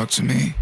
talk to me.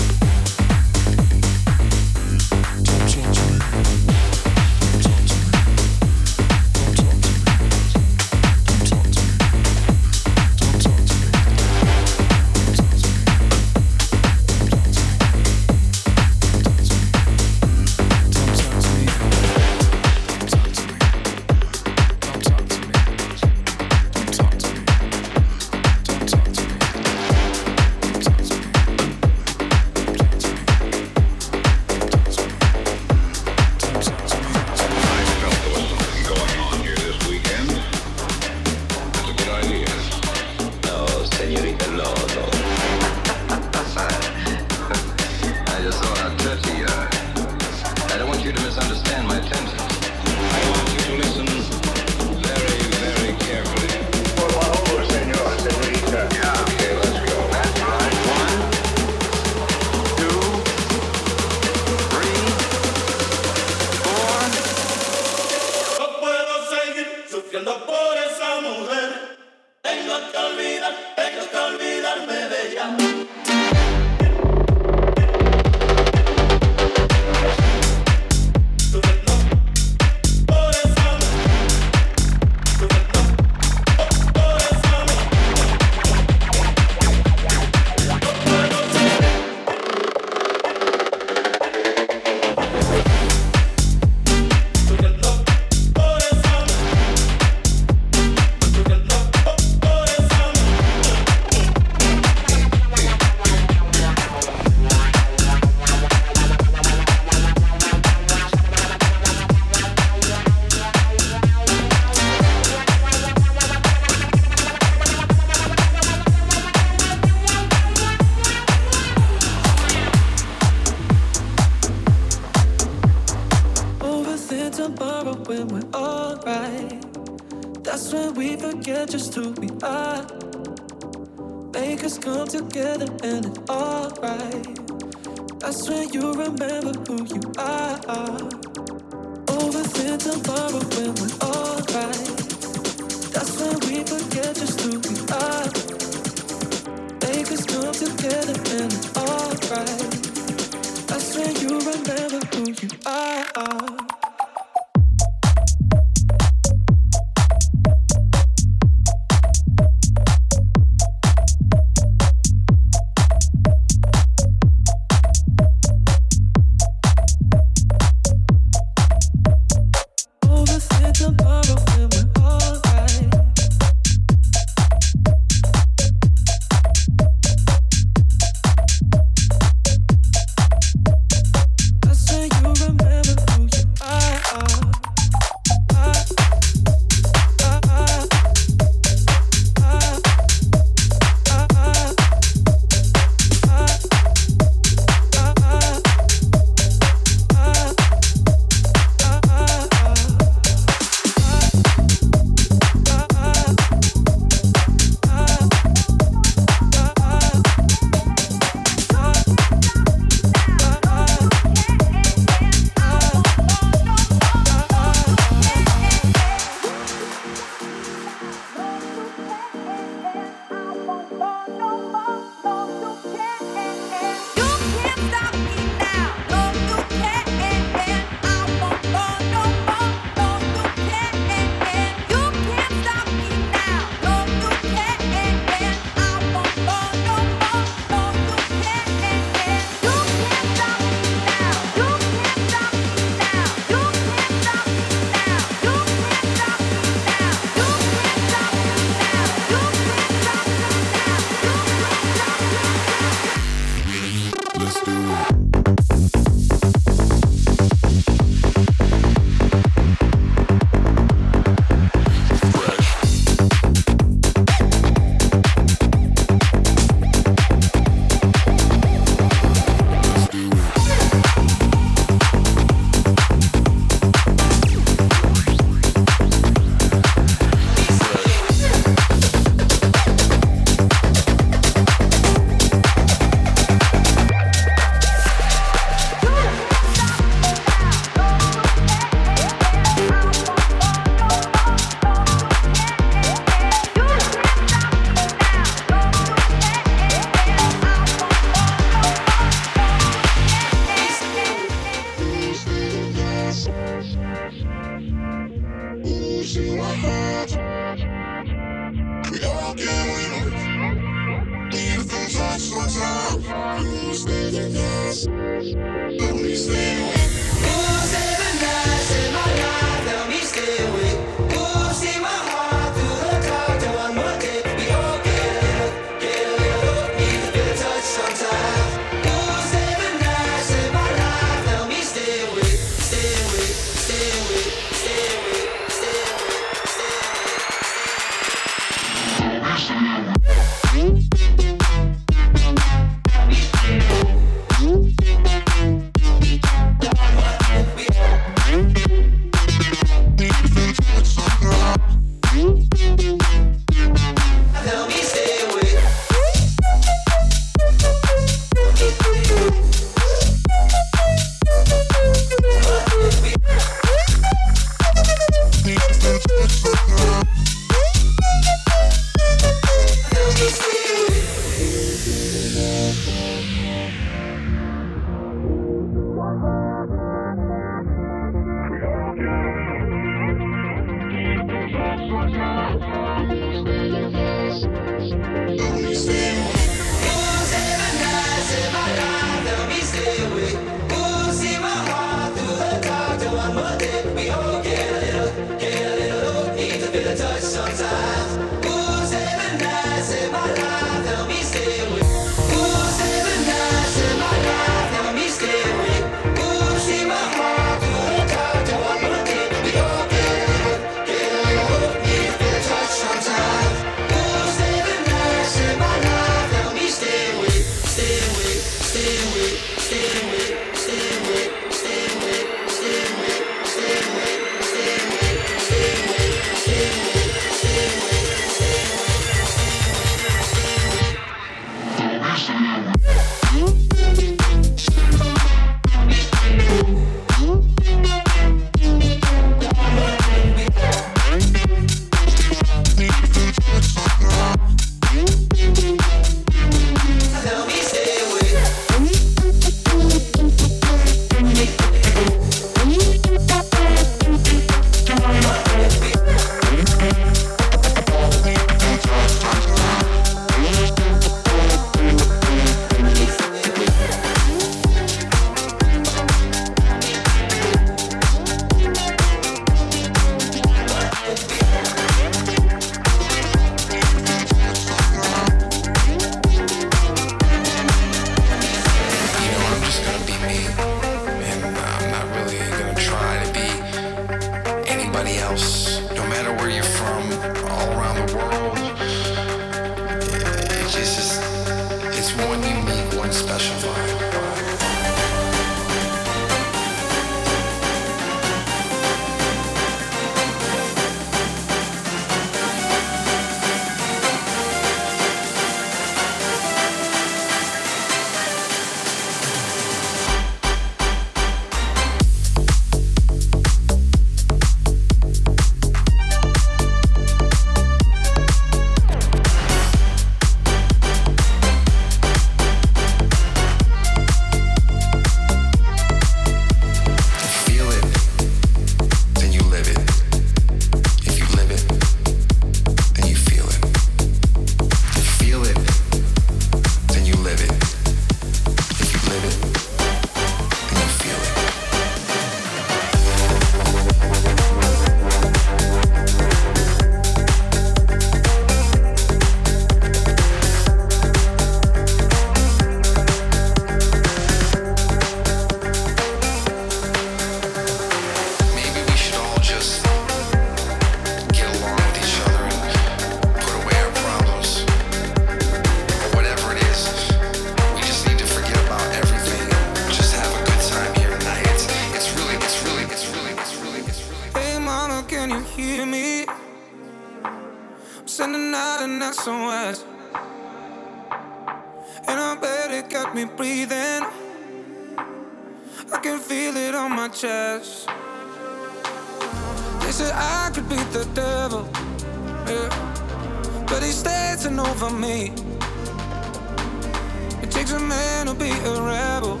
takes a man to be a rebel.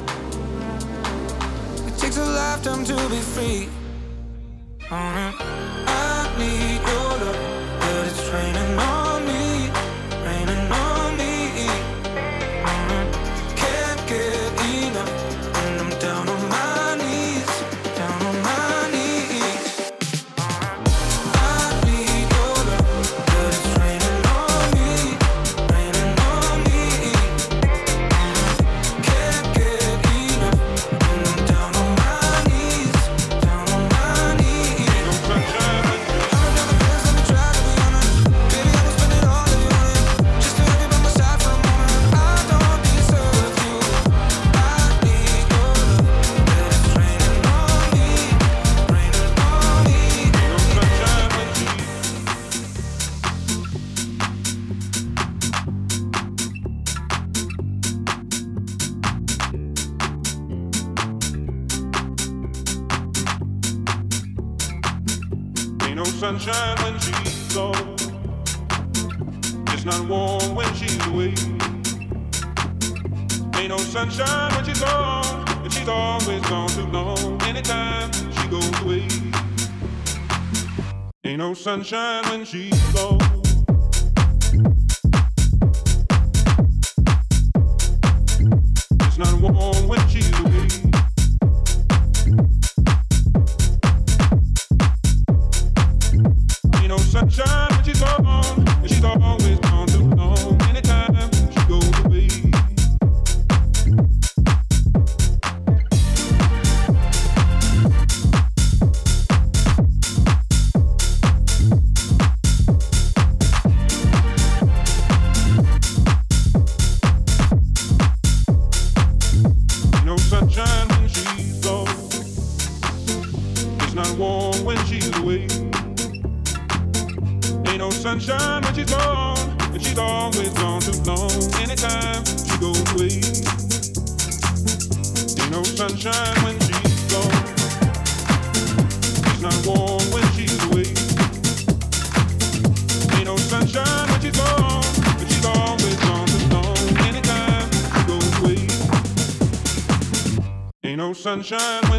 It takes a lifetime to be free. Oh, I need your love, but it's raining on. sunshine when she goes. sunshine.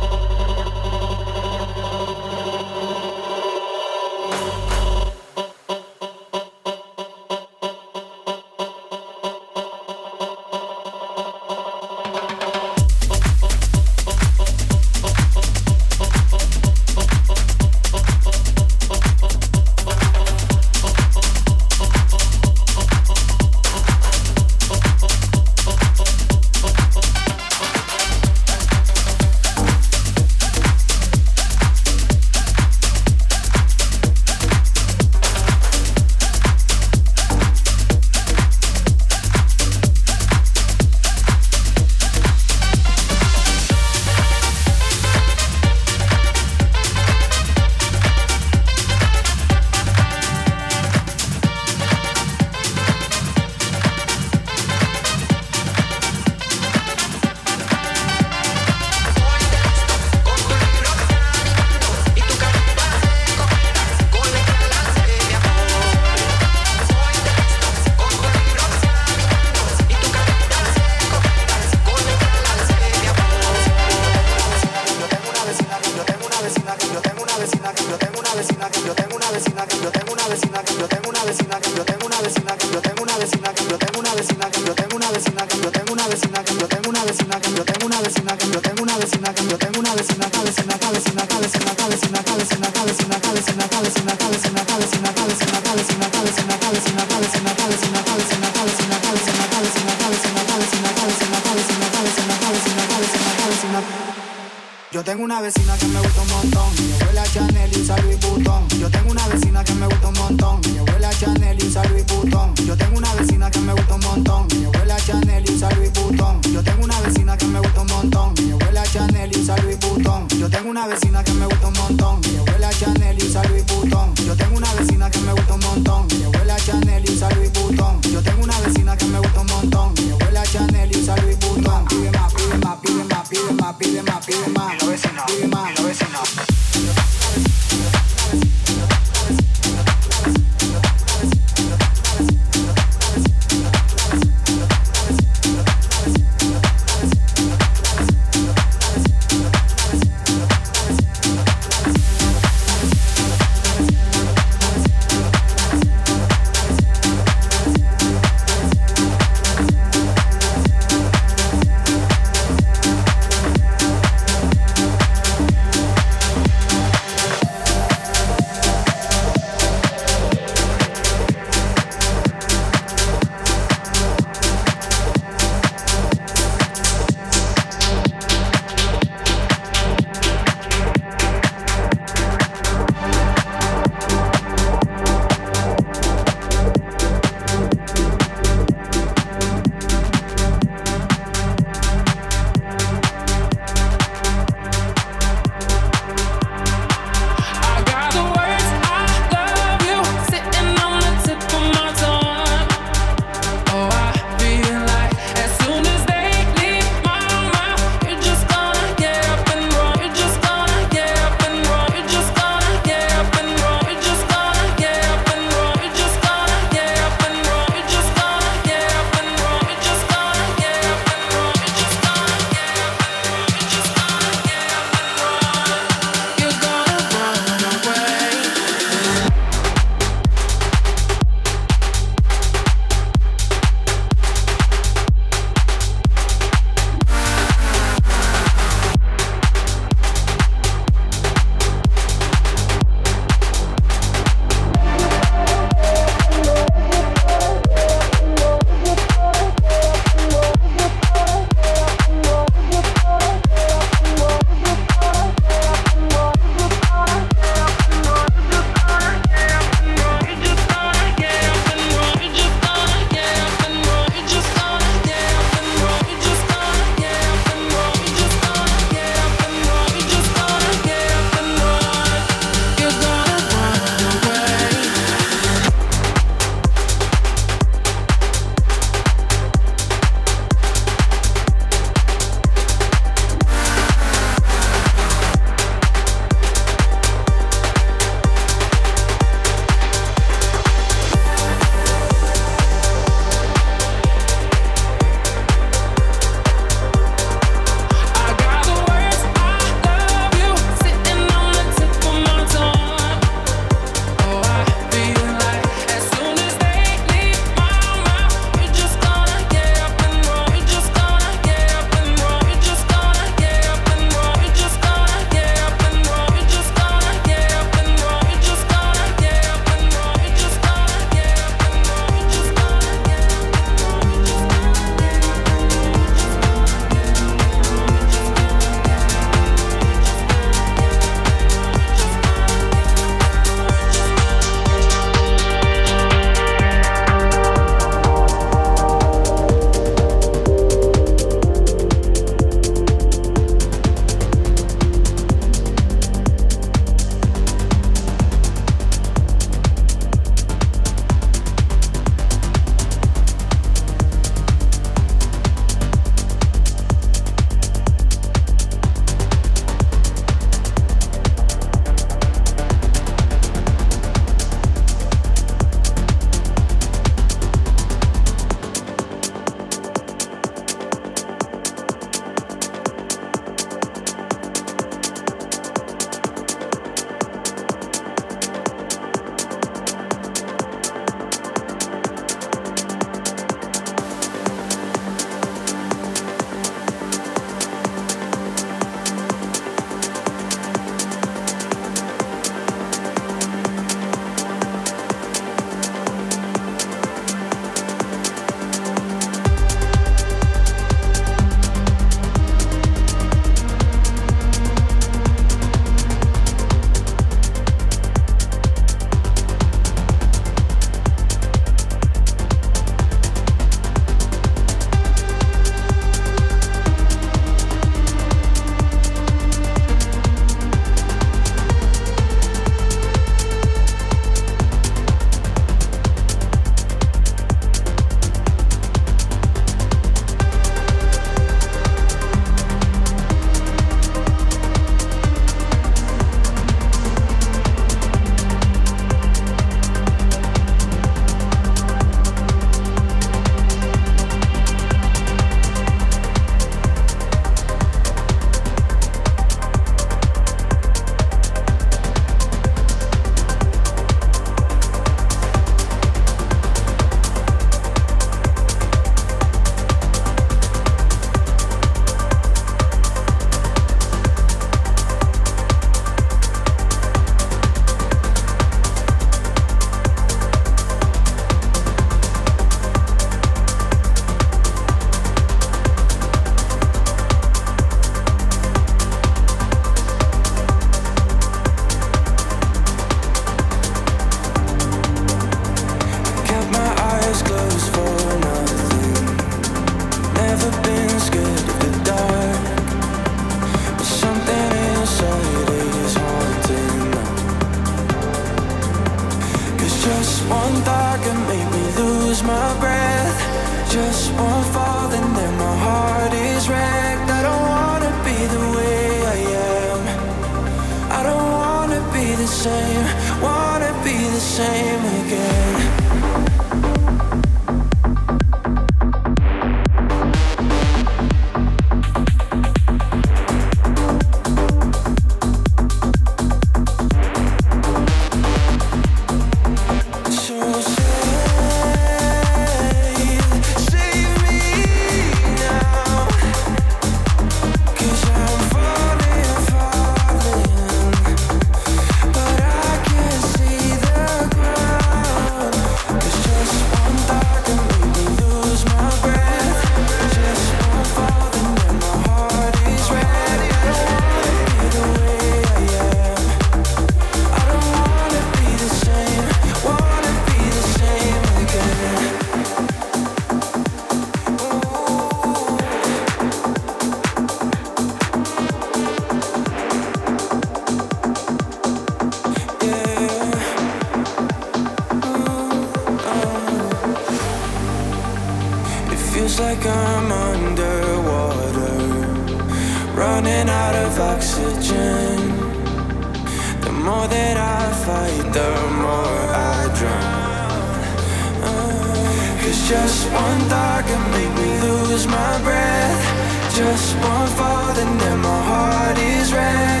Just one fall, and my heart is red.